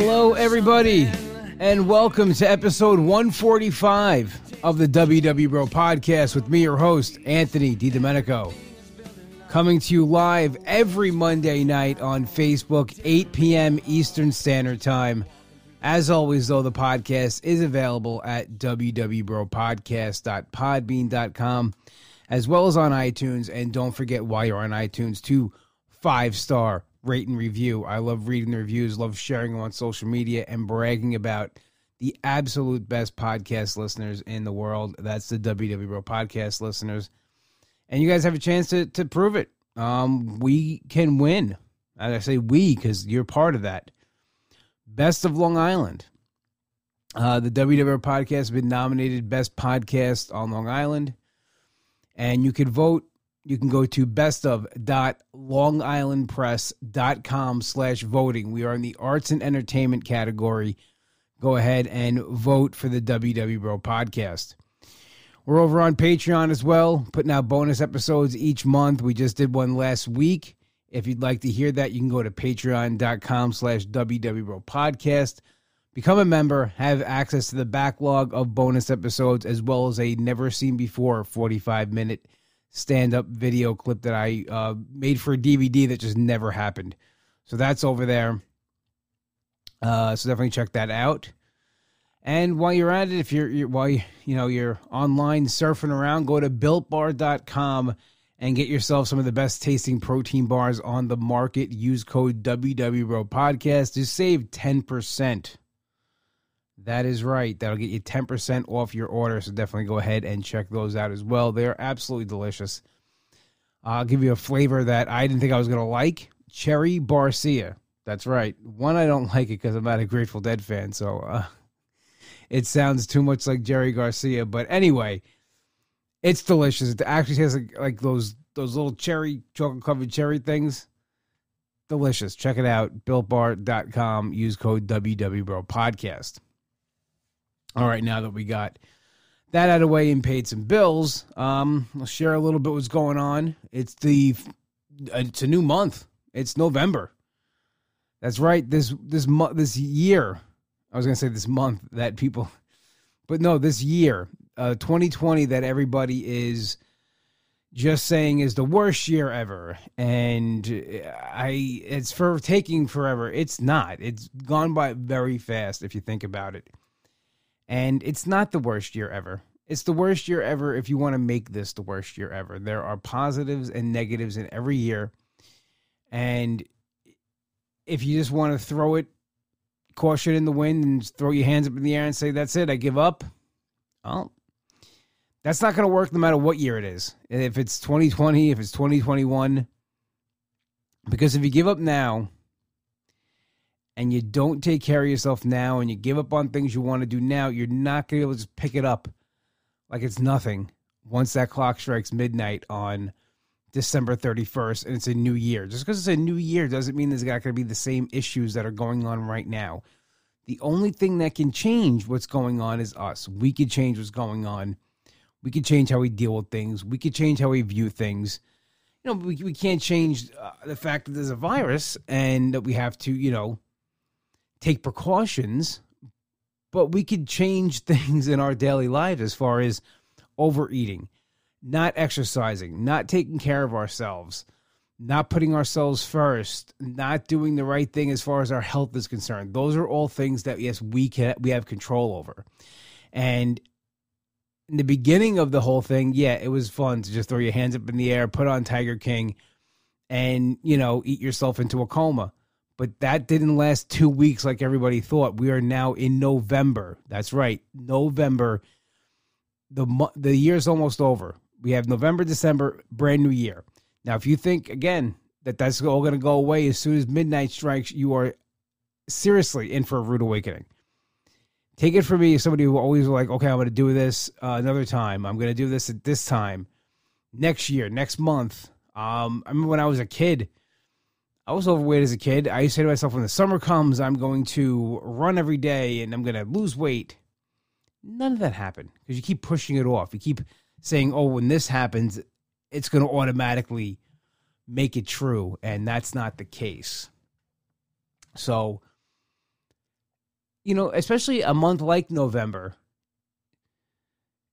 Hello, everybody, and welcome to episode 145 of the WW Bro podcast with me, your host, Anthony DiDomenico. Coming to you live every Monday night on Facebook, 8 p.m. Eastern Standard Time. As always, though, the podcast is available at www.bropodcast.podbean.com as well as on iTunes. And don't forget, while you're on iTunes, to five star rate and review. I love reading the reviews, love sharing them on social media, and bragging about the absolute best podcast listeners in the world. That's the WW Bro podcast listeners. And you guys have a chance to, to prove it. Um, we can win. As I say we, because you're part of that. Best of Long Island. Uh, the WW podcast has been nominated Best Podcast on Long Island. And you could vote you can go to bestof.longislandpress.com slash voting. We are in the arts and entertainment category. Go ahead and vote for the WW Bro podcast. We're over on Patreon as well, putting out bonus episodes each month. We just did one last week. If you'd like to hear that, you can go to patreon.com slash WW Bro podcast. Become a member, have access to the backlog of bonus episodes as well as a never seen before 45 minute stand up video clip that I uh, made for a DVD that just never happened. So that's over there. Uh, so definitely check that out. And while you're at it, if you're, you're while you, you know you're online surfing around, go to builtbar.com and get yourself some of the best tasting protein bars on the market. Use code WWBRO podcast to save 10%. That is right. That'll get you 10% off your order. So definitely go ahead and check those out as well. They're absolutely delicious. I'll give you a flavor that I didn't think I was going to like Cherry Barcia. That's right. One, I don't like it because I'm not a Grateful Dead fan. So uh, it sounds too much like Jerry Garcia. But anyway, it's delicious. It actually has like, like those those little cherry, chocolate covered cherry things. Delicious. Check it out. BuiltBar.com. Use code WWBRO podcast. All right, now that we got that out of the way and paid some bills, um, I'll share a little bit what's going on. It's the it's a new month. It's November. That's right. This this month this year. I was gonna say this month that people, but no, this year, uh, 2020, that everybody is just saying is the worst year ever, and I it's for taking forever. It's not. It's gone by very fast if you think about it. And it's not the worst year ever. It's the worst year ever if you want to make this the worst year ever. There are positives and negatives in every year. And if you just want to throw it, caution in the wind, and throw your hands up in the air and say, that's it, I give up, well, that's not going to work no matter what year it is. If it's 2020, if it's 2021. Because if you give up now, and you don't take care of yourself now and you give up on things you want to do now, you're not going to be able to just pick it up like it's nothing once that clock strikes midnight on December 31st and it's a new year. Just because it's a new year doesn't mean there's not going to be the same issues that are going on right now. The only thing that can change what's going on is us. We could change what's going on. We could change how we deal with things. We could change how we view things. You know, we, we can't change uh, the fact that there's a virus and that we have to, you know, take precautions, but we could change things in our daily lives as far as overeating, not exercising, not taking care of ourselves, not putting ourselves first, not doing the right thing as far as our health is concerned. Those are all things that yes, we can we have control over. And in the beginning of the whole thing, yeah, it was fun to just throw your hands up in the air, put on Tiger King, and you know, eat yourself into a coma but that didn't last two weeks like everybody thought. We are now in November. That's right, November. the The year's almost over. We have November, December, brand new year. Now, if you think again that that's all going to go away as soon as midnight strikes, you are seriously in for a rude awakening. Take it from me, somebody who always like, okay, I'm going to do this uh, another time. I'm going to do this at this time, next year, next month. Um, I remember when I was a kid I was overweight as a kid. I used to say to myself, when the summer comes, I'm going to run every day and I'm going to lose weight. None of that happened because you keep pushing it off. You keep saying, oh, when this happens, it's going to automatically make it true. And that's not the case. So you know, especially a month like November,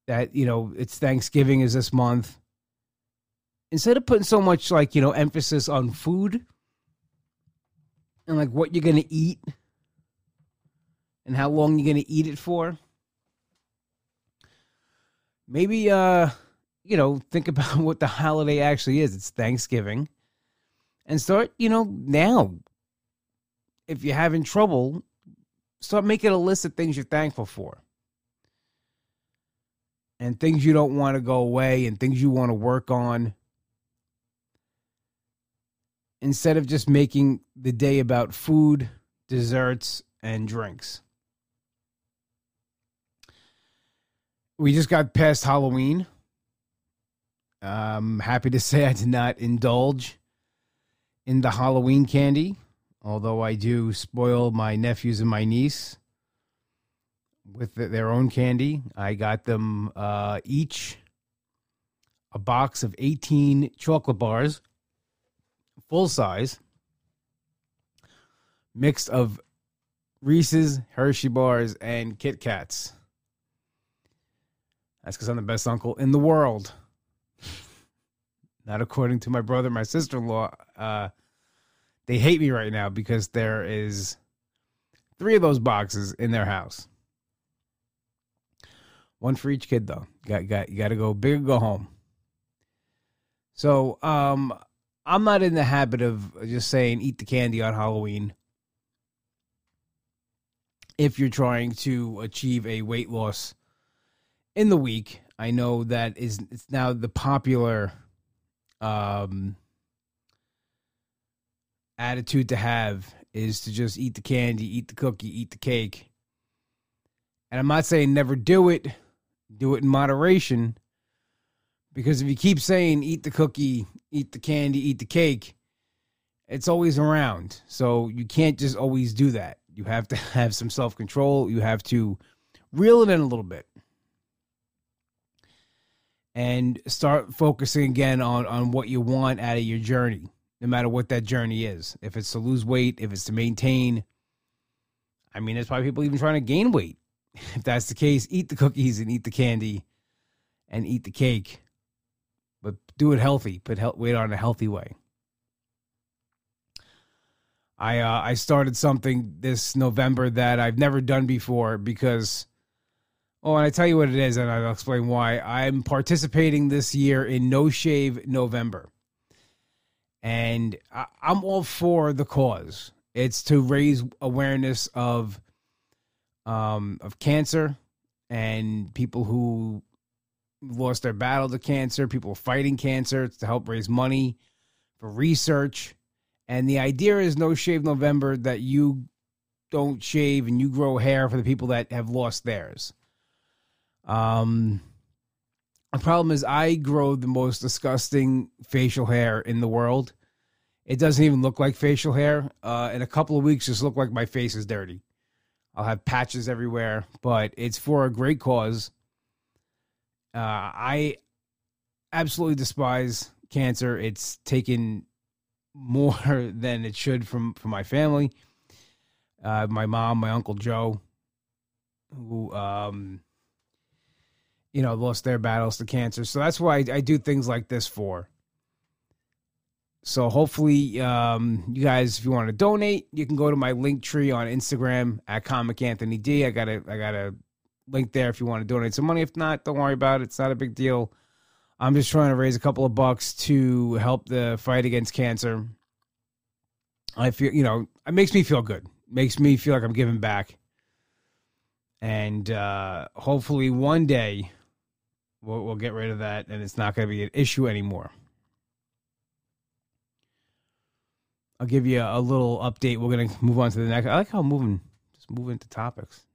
that, you know, it's Thanksgiving is this month. Instead of putting so much like, you know, emphasis on food and like what you're going to eat and how long you're going to eat it for, maybe, uh, you know, think about what the holiday actually is. It's Thanksgiving. And start, you know, now. If you're having trouble, start making a list of things you're thankful for. And things you don't want to go away and things you want to work on. Instead of just making the day about food, desserts, and drinks. We just got past Halloween. I'm happy to say I did not indulge in the Halloween candy, although I do spoil my nephews and my niece with their own candy. I got them uh, each a box of 18 chocolate bars, full size, mixed of Reese's, Hershey bars, and Kit Kats. That's because I'm the best uncle in the world not according to my brother, my sister in law. Uh, they hate me right now because there is three of those boxes in their house. One for each kid, though. Got got you got to go big or go home. So, um, I'm not in the habit of just saying eat the candy on Halloween. If you're trying to achieve a weight loss in the week, I know that is it's now the popular um, attitude to have is to just eat the candy, eat the cookie, eat the cake. And I'm not saying never do it, do it in moderation. Because if you keep saying eat the cookie, eat the candy, eat the cake, it's always around. So you can't just always do that. You have to have some self control. You have to reel it in a little bit and start focusing again on on what you want out of your journey no matter what that journey is if it's to lose weight if it's to maintain i mean there's probably people even trying to gain weight if that's the case eat the cookies and eat the candy and eat the cake do it healthy put weight on a healthy way i uh, i started something this november that i've never done before because Oh, and I tell you what it is, and I'll explain why. I'm participating this year in No Shave November. And I, am all for the cause. It's to raise awareness of um, of cancer and people who lost their battle to cancer, people fighting cancer. To help raise money for research. And the idea is No Shave November that you don't shave and you grow hair for the people that have lost theirs. Um, the problem is I grow the most disgusting facial hair in the world. It doesn't even look like facial hair. Uh, in a couple of weeks, just look like my face is dirty. I'll have patches everywhere, but it's for a great cause. Uh, I absolutely despise cancer. It's taken more than it should from from my family. Uh, my mom, my uncle Joe, who um, you know, lost their battles to cancer. So that's why I, I do things like this for. So hopefully, um, you guys, if you want to donate, you can go to my link tree on Instagram at Comic Anthony D. I got a I got a link there if you want to donate some money. If not, don't worry about it. It's not a big deal. I'm just trying to raise a couple of bucks to help the fight against cancer. I feel, you know, it makes me feel good. It makes me feel like I'm giving back. And uh, hopefully one day We'll, we'll get rid of that, and it's not going to be an issue anymore. I'll give you a, little update. We're going to move on to the next. I like how I'm moving, just moving into topics,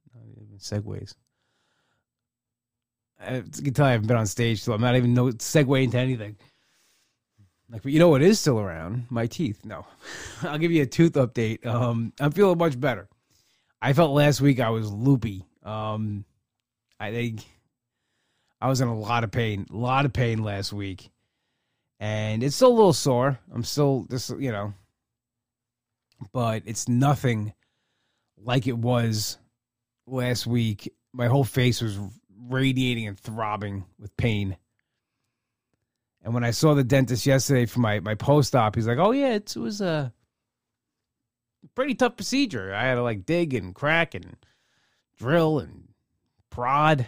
segues. I, can tell I haven't been on stage, so I'm not even no segue into anything. Like, but you know what is still around? My teeth. No, I'll give you a tooth update. Um, I'm feeling much better. I felt last week I was loopy. Um, I think I was in a lot of pain, a lot of pain last week, and it's still a little sore. I'm still just you know, but it's nothing like it was last week. My whole face was radiating and throbbing with pain. And when I saw the dentist yesterday for my, my post op, he's like, "Oh yeah, it was a pretty tough procedure. I had to like dig and crack and drill and prod."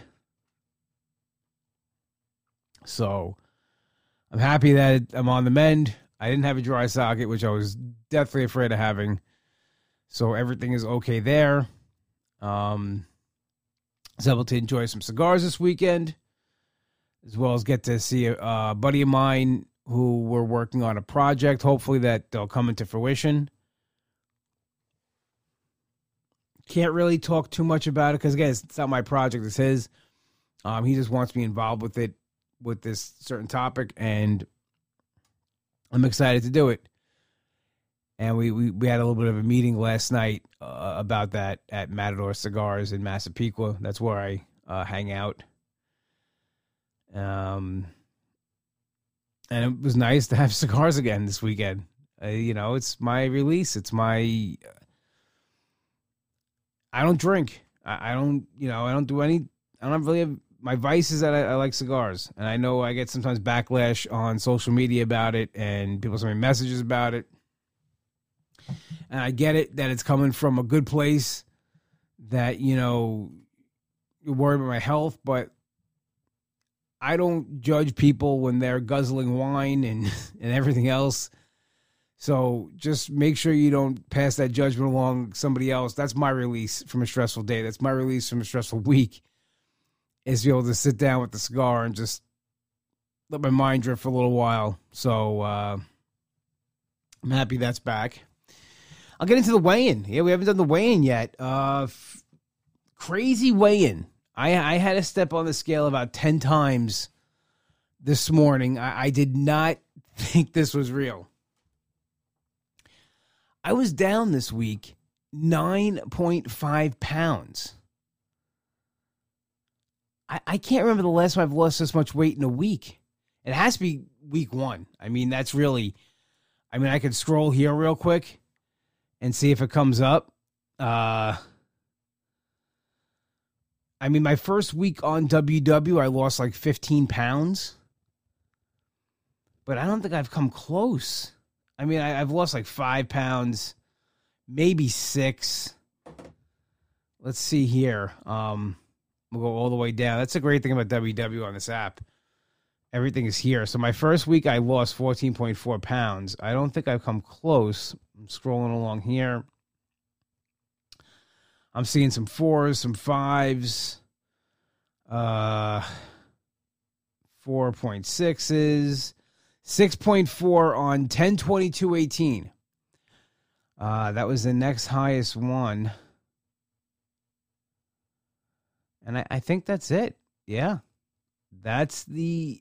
So I'm happy that I'm on the mend. I didn't have a dry socket, which I was definitely afraid of having. So everything is okay there. Um, was able to enjoy some cigars this weekend, as well as get to see a, a buddy of mine who we're working on a project. Hopefully that they'll come into fruition. Can't really talk too much about it because again, it's not my project; it's his. Um, he just wants me involved with it, with this certain topic, and I'm excited to do it. And we, we, we had a little bit of a meeting last night uh, about that at Matador Cigars in Massapequa. That's where I uh, hang out. Um, and it was nice to have cigars again this weekend. Uh, you know, it's my release. It's my. I don't drink. I, I, don't. You know, I don't do any. I don't really have my vice is that I, I, like cigars, and I know I get sometimes backlash on social media about it, and people send me messages about it. And I get it that it's coming from a good place, that you know you're worried about my health, but I don't judge people when they're guzzling wine and and everything else. So just make sure you don't pass that judgment along somebody else. That's my release from a stressful day. That's my release from a stressful week. Is be able to sit down with the cigar and just let my mind drift for a little while. So uh, I'm happy that's back. I'll get into the weigh-in. Yeah, we haven't done the weigh-in yet. Uh, f- crazy weigh-in. I I had to step on the scale about ten times this morning. I, I did not think this was real. I was down this week nine point five pounds. I, I can't remember the last time I've lost this much weight in a week. It has to be week one. I mean, that's really. I mean, I could scroll here real quick and see if it comes up. Uh, I mean, my first week on WW, I lost like 15 pounds, but I don't think I've come close. I mean, I, have lost like five pounds, maybe six. Let's see here. Um, we'll go all the way down. That's a great thing about WW on this app. Everything is here. So my first week, I lost 14.4 pounds. I don't think I've come close. I'm scrolling along here. I'm seeing some fours, some fives, uh, 4.6s, 6.4 on 102218. Uh, that was the next highest one. And I, I think that's it. Yeah. That's the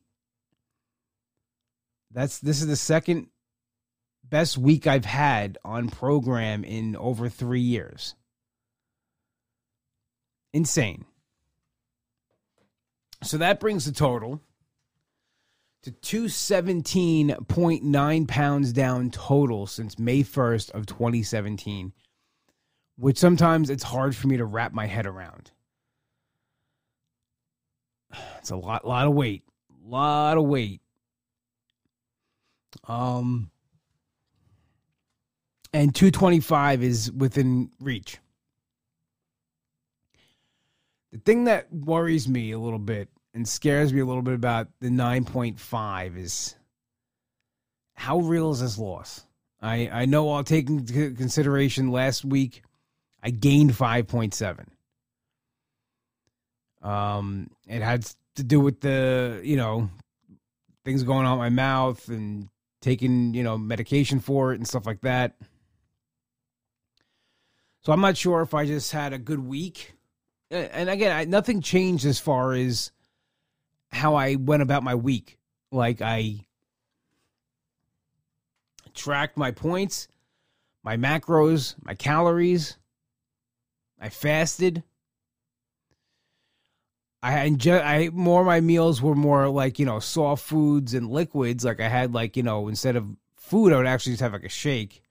that's this is the second best week I've had on program in over three years. Insane. So that brings the total to 217.9 pounds down total since May 1st of 2017, which sometimes it's hard for me to wrap my head around. It's a lot lot of weight. A lot of weight. Um and 225 is within reach. The thing that worries me a little bit and scares me a little bit about the 9.5 is how real is this loss? I, I know I'll take into consideration last week I gained 5.7. Um, it had to do with the, you know, things going on my mouth and taking, you know, medication for it and stuff like that. So I'm not sure if I just had a good week. And again, I, nothing changed as far as how I went about my week. Like I tracked my points, my macros, my calories. I fasted. I enjoy. I more of my meals were more like you know soft foods and liquids. Like I had like you know instead of food, I would actually just have like a shake.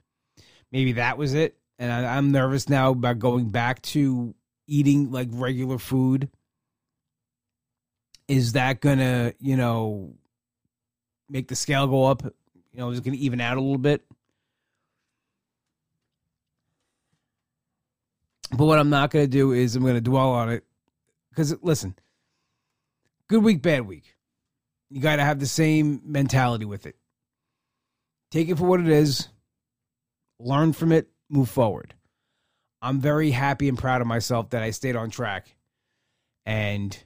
Maybe that was it and I, am nervous now about going back to eating like regular food, is that gonna, you know, make the scale go up? You know, is it gonna even out a little bit? But what I'm not gonna do is I'm gonna dwell on it because listen, good week, bad week. You got to have the same mentality with it. Take it for what it is, learn from it, move forward. I'm very happy and proud of myself that I stayed on track and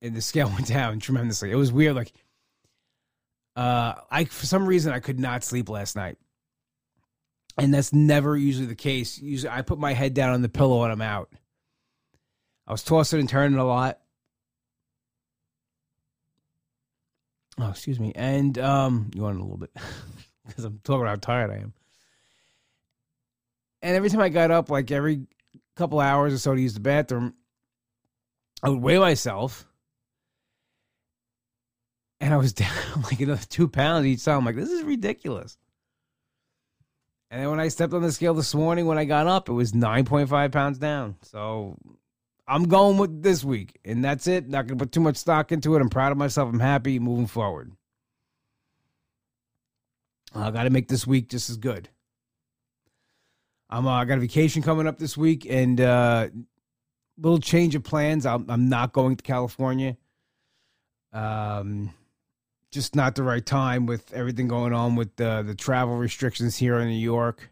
and the scale went down tremendously. It was weird like uh I for some reason I could not sleep last night. And that's never usually the case. Usually I put my head down on the pillow and I'm out. I was tossing and turning a lot. Oh, excuse me. And um, you want a little bit because I'm talking about how tired I am. And every time I got up, like every couple hours or so to use the bathroom, I would weigh myself, and I was down like another two pounds each time. I'm like, this is ridiculous. And then when I stepped on the scale this morning, when I got up, it was 9.5 pounds down. So I'm going with this week, and that's it. Not going to put too much stock into it. I'm proud of myself. I'm happy moving forward. I got to make this week just as good. I'm uh, I got a vacation coming up this week, and uh, little change of plans. I'm, I'm not going to California. Um, just not the right time with everything going on with the the travel restrictions here in New York.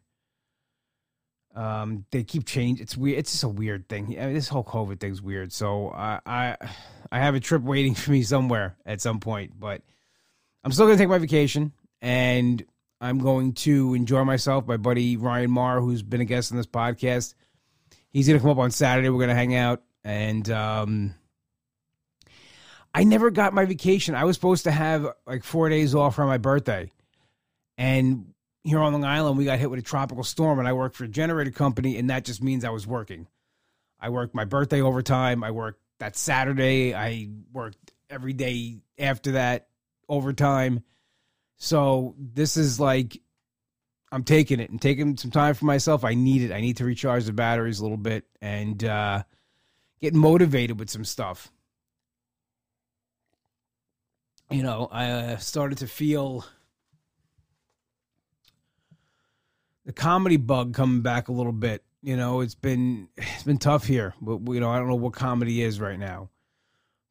Um, they keep changing. It's weird. It's just a weird thing. I mean, this whole COVID thing's weird. So I, I, I have a trip waiting for me somewhere at some point. But I'm still gonna take my vacation, and I'm going to enjoy myself. My buddy Ryan Marr, who's been a guest on this podcast, he's gonna come up on Saturday. We're gonna hang out, and um, I never got my vacation. I was supposed to have like four days off for my birthday, and here on Long Island, we got hit with a tropical storm, and I work for a generator company, and that just means I was working. I worked my birthday overtime. I worked that Saturday. I worked every day after that overtime. So this is like I'm taking it and taking some time for myself. I need it. I need to recharge the batteries a little bit and uh, get motivated with some stuff. You know, I uh, started to feel the comedy bug coming back a little bit. You know, it's been it's been tough here. But you know, I don't know what comedy is right now.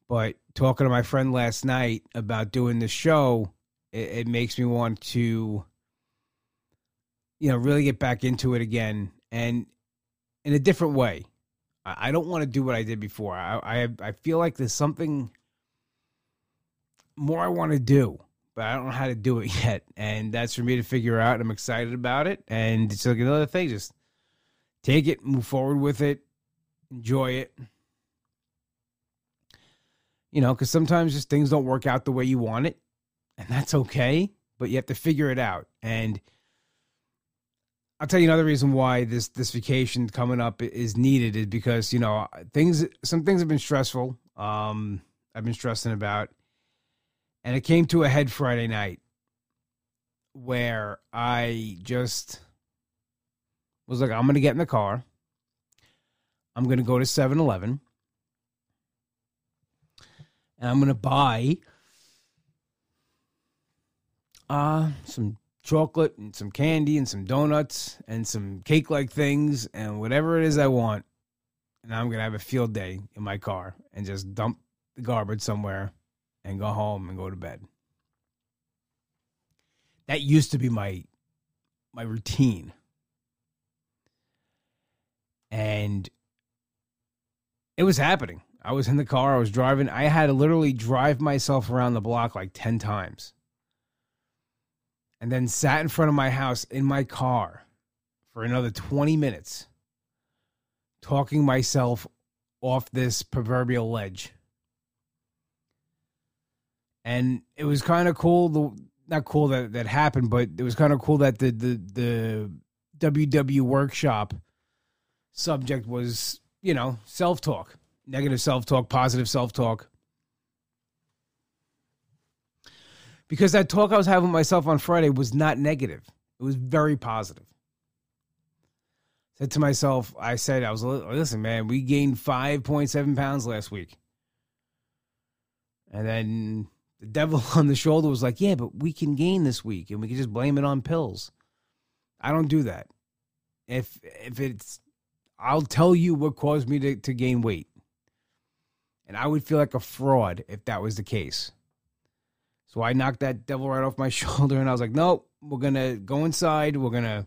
But talking to my friend last night about doing the show, it, it makes me want to, you know, really get back into it again and in a different way. I, I don't want to do what I did before. I, I I feel like there's something more I want to do but I don't know how to do it yet. And that's for me to figure out. I'm excited about it. And it's like another thing, just take it, move forward with it, enjoy it. You know, because sometimes just things don't work out the way you want it, and that's okay, but you have to figure it out. And I'll tell you another reason why this this vacation coming up is needed is because you know things some things have been stressful. Um, I've been stressing about and it came to a head Friday night where I just was like, I'm going to get in the car. I'm going to go to 7 Eleven. And I'm going to buy uh, some chocolate and some candy and some donuts and some cake like things and whatever it is I want. And I'm going to have a field day in my car and just dump the garbage somewhere and go home and go to bed. That used to be my my routine. And it was happening. I was in the car, I was driving. I had to literally drive myself around the block like 10 times. And then sat in front of my house in my car for another 20 minutes talking myself off this proverbial ledge and it was kind of cool. The not cool that that happened, but it was kind of cool that the the the WW workshop subject was you know self talk, negative self talk, positive self talk. Because that talk I was having with myself on Friday was not negative; it was very positive. said to myself, I said, I was listen, man, we gained five point seven pounds last week, and then the devil on the shoulder was like, yeah, but we can gain this week, and we can just blame it on pills. I don't do that. If if it's, I'll tell you what caused me to, to gain weight. And I would feel like a fraud if that was the case. So I knocked that devil right off my shoulder and I was like, nope, we're to go inside. We're to,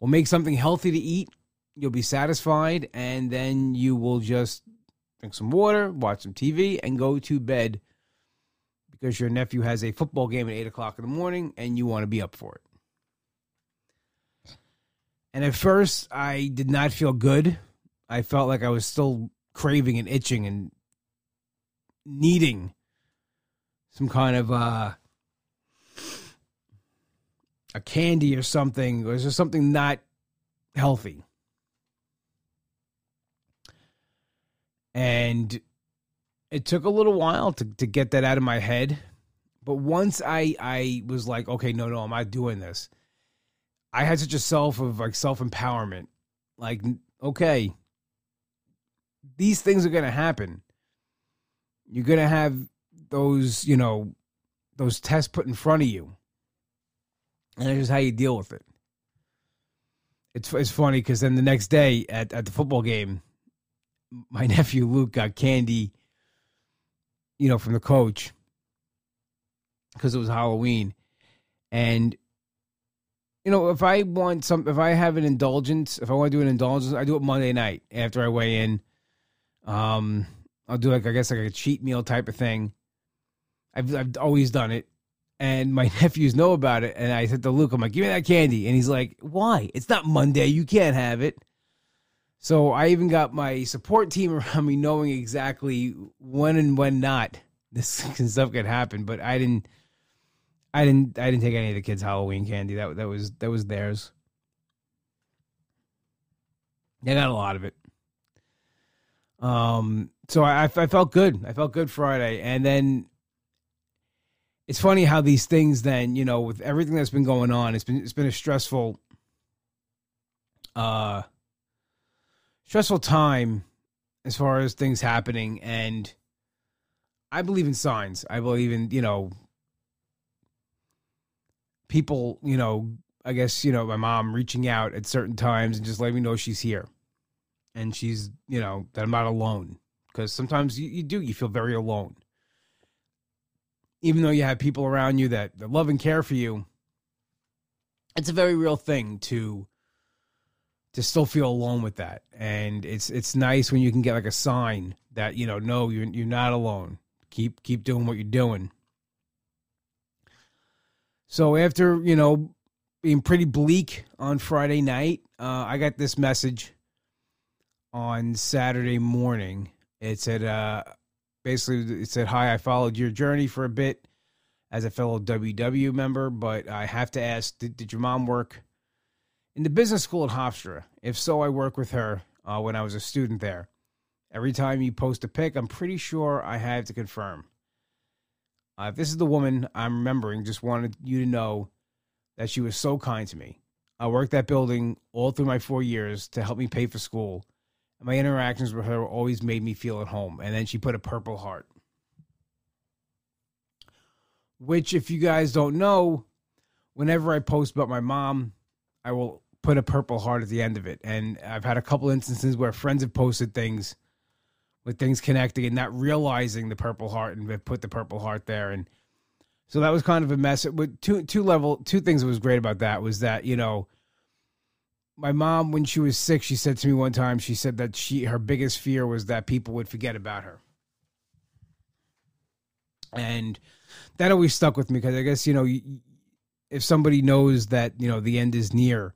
we'll make something healthy to eat. You'll be satisfied. And then you will just drink some water, watch some TV, and go to bed because your nephew has a football game at 8 o'clock in the morning and you want to be up for it. And at first, I did not feel good I felt like I was still craving and itching and needing some kind of uh, a candy or something. Or there something not healthy? And it took a little while to, to get that out of my head. But once I I was like, okay, no, no, I'm not doing this. I had such a self of like self empowerment. Like, okay, these things are going to happen. You're going to have those, you know, those tests put in front of you. And that's just how you deal with it. It's, it's funny because then the next day at, at the football game, my nephew Luke got candy, you know, from the coach because it was Halloween. And, you know, if I want some, if I have an indulgence, if I want to do an indulgence, I do it Monday night after I weigh in um, I'll do like I guess like a cheat meal type of thing. I've I've always done it, and my nephews know about it. And I said to Luke, I'm like, "Give me that candy," and he's like, "Why? It's not Monday. You can't have it." So I even got my support team around me knowing exactly when and when not this stuff could happen. But I didn't, I didn't, I didn't take any of the kids' Halloween candy. That that was that was theirs. They got a lot of it. Um, so I, I felt good. I felt good Friday, and then it's funny how these things then you know with everything that's been going on, it's been it's been a stressful, uh, stressful time as far as things happening, and I believe in signs. I believe in you know people. You know, I guess you know my mom reaching out at certain times and just letting me know she's here and she's you know that I'm not alone because sometimes you, you do you feel very alone even though you have people around you that, that love and care for you it's a very real thing to to still feel alone with that. And it's it's nice when you can get like a sign that you know no you're you're not alone. Keep keep doing what you're doing. So after you know being pretty bleak on friday night uh, i got this message on Saturday morning. It said, uh, basically, it said, Hi, I followed your journey for a bit as a fellow WW member, but I have to ask, did, did your mom work in the business school at Hofstra? If so, I worked with her uh, when I was a student there. Every time you post a pic, I'm pretty sure I have to confirm. Uh, if this is the woman I'm remembering, just wanted you to know that she was so kind to me. I worked that building all through my four years to help me pay for school my interactions with her always made me feel at home. And then she put a purple heart. Which, if you guys don't know, whenever I post about my mom, I will put a purple heart at the end of it. And I've had a couple instances where friends have posted things with things connecting and not realizing the purple heart and put the purple heart there. And so that was kind of a mess. But two two level two things that was great about that was that, you know, my mom when she was sick she said to me one time she said that she her biggest fear was that people would forget about her and that always stuck with me because i guess you know if somebody knows that you know the end is near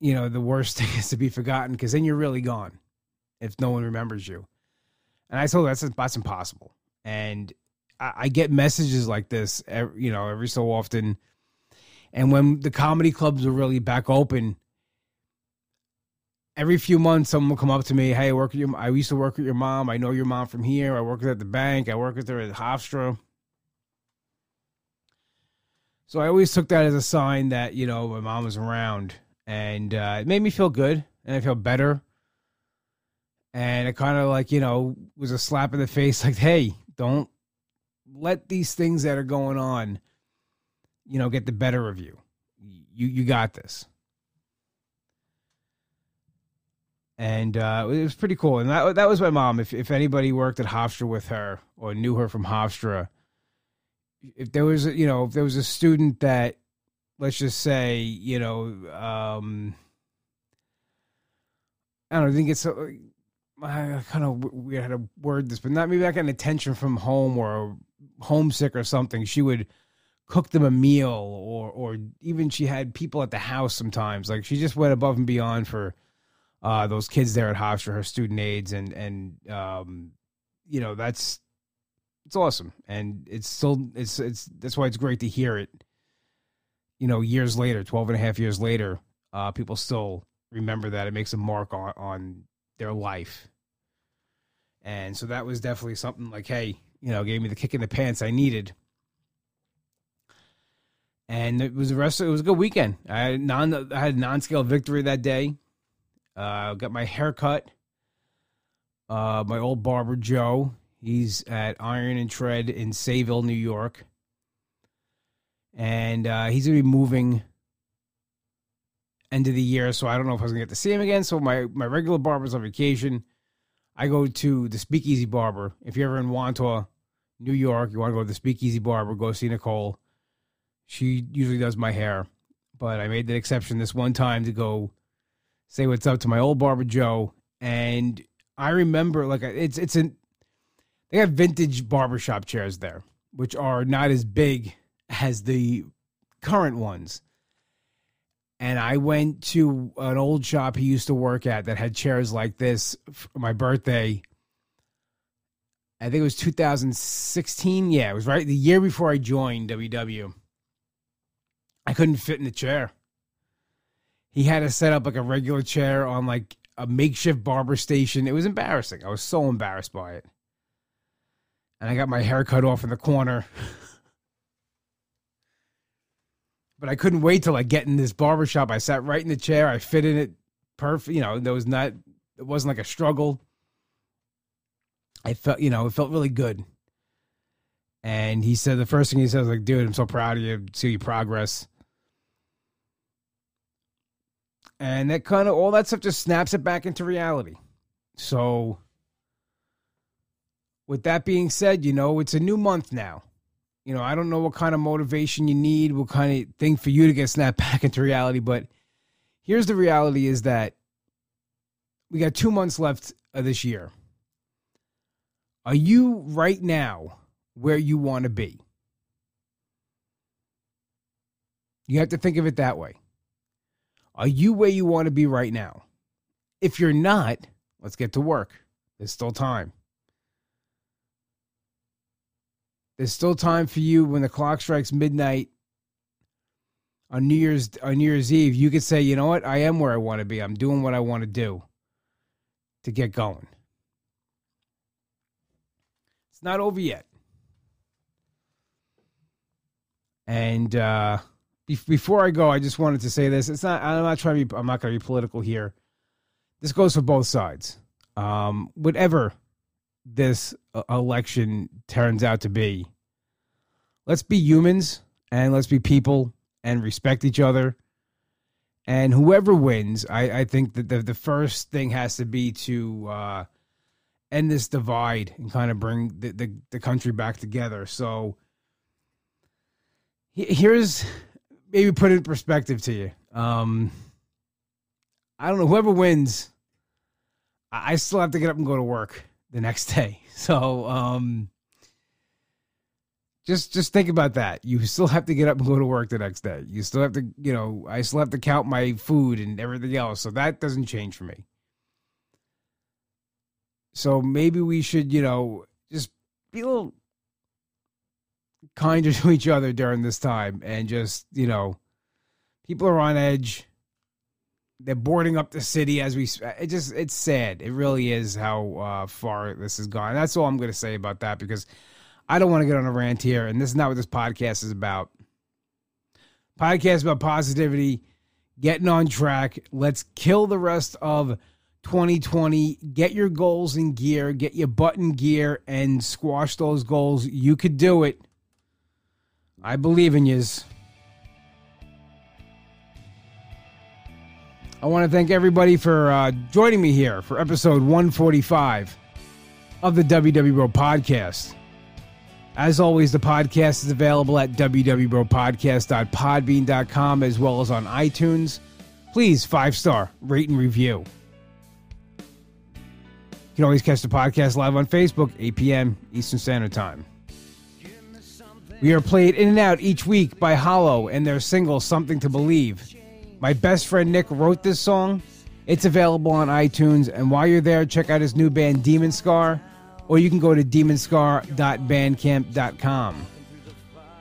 you know the worst thing is to be forgotten because then you're really gone if no one remembers you and i told her that's that's impossible and I, I get messages like this every, you know every so often and when the comedy clubs were really back open, every few months someone will come up to me, "Hey, I work with your. I used to work with your mom. I know your mom from here. I work at the bank. I work with her at Hofstra." So I always took that as a sign that, you know, my mom was around. And uh, it made me feel good and I feel better. And it kind of like, you know, was a slap in the face like, hey, don't let these things that are going on, you know, get the better of you. You you got this. And uh, it was pretty cool. And that that was my mom. If if anybody worked at Hofstra with her or knew her from Hofstra, if there was a you know if there was a student that let's just say you know um I don't know, I think it's I kind of we had to word this, but not maybe like an attention from home or homesick or something. She would cook them a meal, or or even she had people at the house sometimes. Like she just went above and beyond for uh, those kids there at Hofstra, her student aides, and and um, you know that's it's awesome, and it's still it's it's that's why it's great to hear it. You know, years later, 12 and a half years later, uh, people still remember that. It makes a mark on on their life. And so that was definitely something like, hey, you know, gave me the kick in the pants I needed. And it was the rest. Of, it was a good weekend. I had non. I had non-scale victory that day. Uh, got my hair cut. Uh, my old barber Joe. He's at Iron and Tread in Sayville, New York. And uh, he's gonna be moving end of the year, so I don't know if I was gonna get to see him again. So my my regular barber's on vacation. I go to the Speakeasy Barber. If you're ever in Wantagh, New York, you want to go to the Speakeasy Barber, go see Nicole. She usually does my hair, but I made that exception this one time to go say what's up to my old barber Joe. And I remember, like, it's it's an they have vintage barbershop chairs there, which are not as big as the current ones and I went to an old shop he used to work at that had chairs like this for my birthday. I think it was 2016. Yeah, it was right the year before I joined WW. I couldn't fit in the chair. He had to set up like a regular chair on like a makeshift barber station. It was embarrassing. I was so embarrassed by it. And I got my hair cut off in the corner. but I couldn't wait till I get in this barbershop. I sat right in the chair. I fit in it perfect. You know, there was not, it wasn't like a struggle. I felt, you know, it felt really good. And he said, the first thing he said was like, dude, I'm so proud of you, see your progress. And that kind of, all that stuff just snaps it back into reality. So, with that being said, you know, it's a new month now you know, I don't know what kind of motivation you need, what kind of thing for you to get snapped back into reality, but here's the reality is that we got two months left of this year. Are you right now where you want to be? You have to think of it that way. Are you where you want to be right now? If you're not, let's get to work. There's still time. There's still time for you when the clock strikes midnight on New Year's on New Year's Eve. You could say, you know what, I am where I want to be. I'm doing what I want to do to get going. It's not over yet. And uh, be- before I go, I just wanted to say this. It's not. I'm not trying to be. I'm not going to be political here. This goes for both sides. Um, whatever this uh, election turns out to be. Let's be humans and let's be people and respect each other. And whoever wins, I, I think that the, the first thing has to be to uh, end this divide and kind of bring the, the, the country back together. So here's maybe put it in perspective to you. Um, I don't know. Whoever wins, I still have to get up and go to work the next day. So um, just just think about that. You still have to get up and go to work the next day. You still have to, you know, I still have to count my food and everything else. So that doesn't change for me. So maybe we should, you know, just be a little kinder to each other during this time and just, you know, people are on edge they're boarding up the city as we it just it's sad it really is how uh, far this has gone that's all i'm going to say about that because i don't want to get on a rant here and this is not what this podcast is about Podcast about positivity, getting on track. Let's kill the rest of 2020. Get your goals in gear, get your butt in gear, and squash those goals. You could do it. I believe in yous. I want to thank everybody for uh, joining me here for episode 145 of the WW Bro podcast. As always, the podcast is available at www.podcast.podbean.com as well as on iTunes. Please, five star, rate and review. You can always catch the podcast live on Facebook, 8 p.m. Eastern Standard Time. We are played in and out each week by Hollow and their single, Something to Believe. My best friend Nick wrote this song. It's available on iTunes, and while you're there, check out his new band, Demon Scar, or you can go to demonscar.bandcamp.com.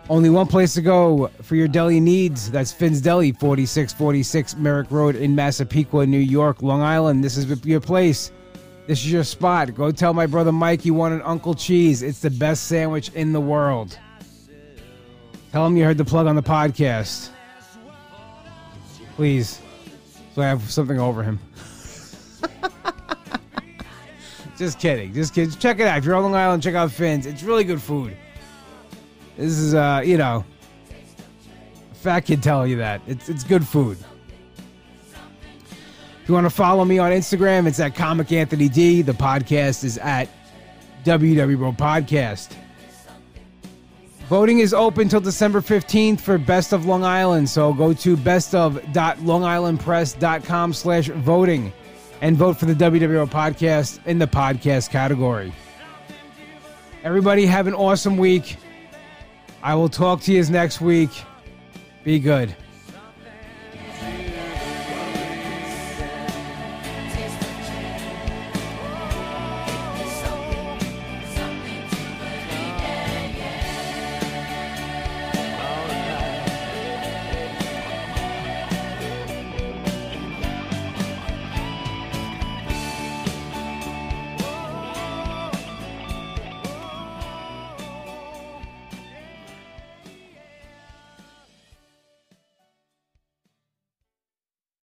Only one place to go for your deli needs. That's Finn's Deli, 4646 Merrick Road in Massapequa, New York, Long Island. This is your place. This is your spot. Go tell my brother Mike you want an Uncle Cheese. It's the best sandwich in the world. Tell him you heard the plug on the podcast. Please. So I have something over him. just kidding. Just kidding. Check it out. If you're on Long Island, check out Finn's. It's really good food. This is, uh, you know, fat kid telling you that. It's, it's good food. If you want to follow me on Instagram, it's at Comic Anthony D. The podcast is at WW Podcast. Voting is open till December 15th for Best of Long Island. So go to bestof.longislandpress.com slash voting and vote for the WWO podcast in the podcast category. Everybody have an awesome week. I will talk to you next week. Be good.